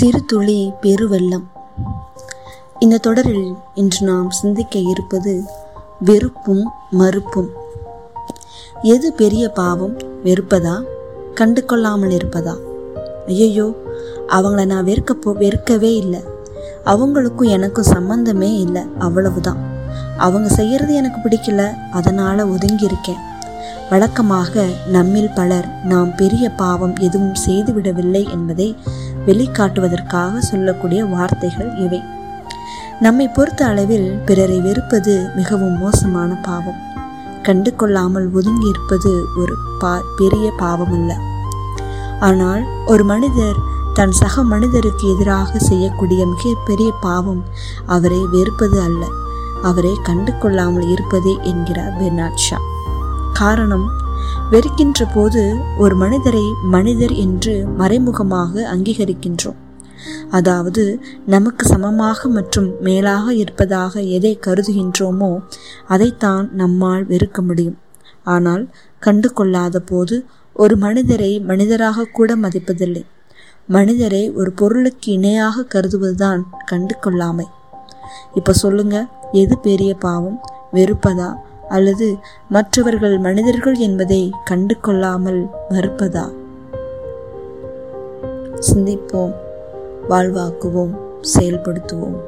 சிறு துளி பெருவெள்ளம். இந்த தொடரில் இன்று நாம் சிந்திக்க இருப்பது வெறுப்பும் மறுப்பும். எது பெரிய பாவம் வெறுப்பதா? கண்டு கொள்ளாமல் இருப்பதா? ஐயோ அவங்கள நான் வெறுக்க போ வெறுக்கவே இல்லை. அவங்களுக்கும் எனக்கும் சம்பந்தமே இல்லை அவ்வளவுதான். அவங்க செய்யறது எனக்கு பிடிக்கல அதனால ஒதுங்கி இருக்கேன் வழக்கமாக நம்மில் பலர் நாம் பெரிய பாவம் எதுவும் செய்துவிடவில்லை என்பதை வெளிக்காட்டுவதற்காக சொல்லக்கூடிய வார்த்தைகள் இவை. நம்மை பொறுத்த அளவில் பிறரை வெறுப்பது மிகவும் மோசமான பாவம். கண்டு கொள்ளாமல் ஒதுங்கி இருப்பது ஒரு பா பெரிய பாவம் அல்ல ஆனால் ஒரு மனிதர் தன் சக மனிதருக்கு எதிராக செய்யக்கூடிய மிகப்பெரிய பாவம் அவரை வெறுப்பது அல்ல. அவரை கண்டு கொள்ளாமல் இருப்பதே என்கிறார் பெர்னாட் ஷா. காரணம் வெறுக்கின்ற போது ஒரு மனிதரை மனிதர் என்று மறைமுகமாக அங்கீகரிக்கின்றோம். அதாவது நமக்கு சமமாக மற்றும் மேலாக இருப்பதாக எதை கருதுகின்றோமோ அதைத்தான் நம்மால் வெறுக்க முடியும். ஆனால் கண்டு கொள்ளாத போது ஒரு மனிதரை மனிதராக கூட மதிப்பதில்லை. மனிதரை ஒரு பொருளுக்கு இணையாக கருதுவதுதான் கண்டு கொள்ளாமை இப்போ சொல்லுங்க எது பெரிய பாவம் வெறுப்பதா? அல்லது மற்றவர்கள் மனிதர்கள் என்பதை கண்டு கொள்ளாமல் மறுப்பதா? சிந்திப்போம் வாழ்வாக்குவோம் செயல்படுத்துவோம்.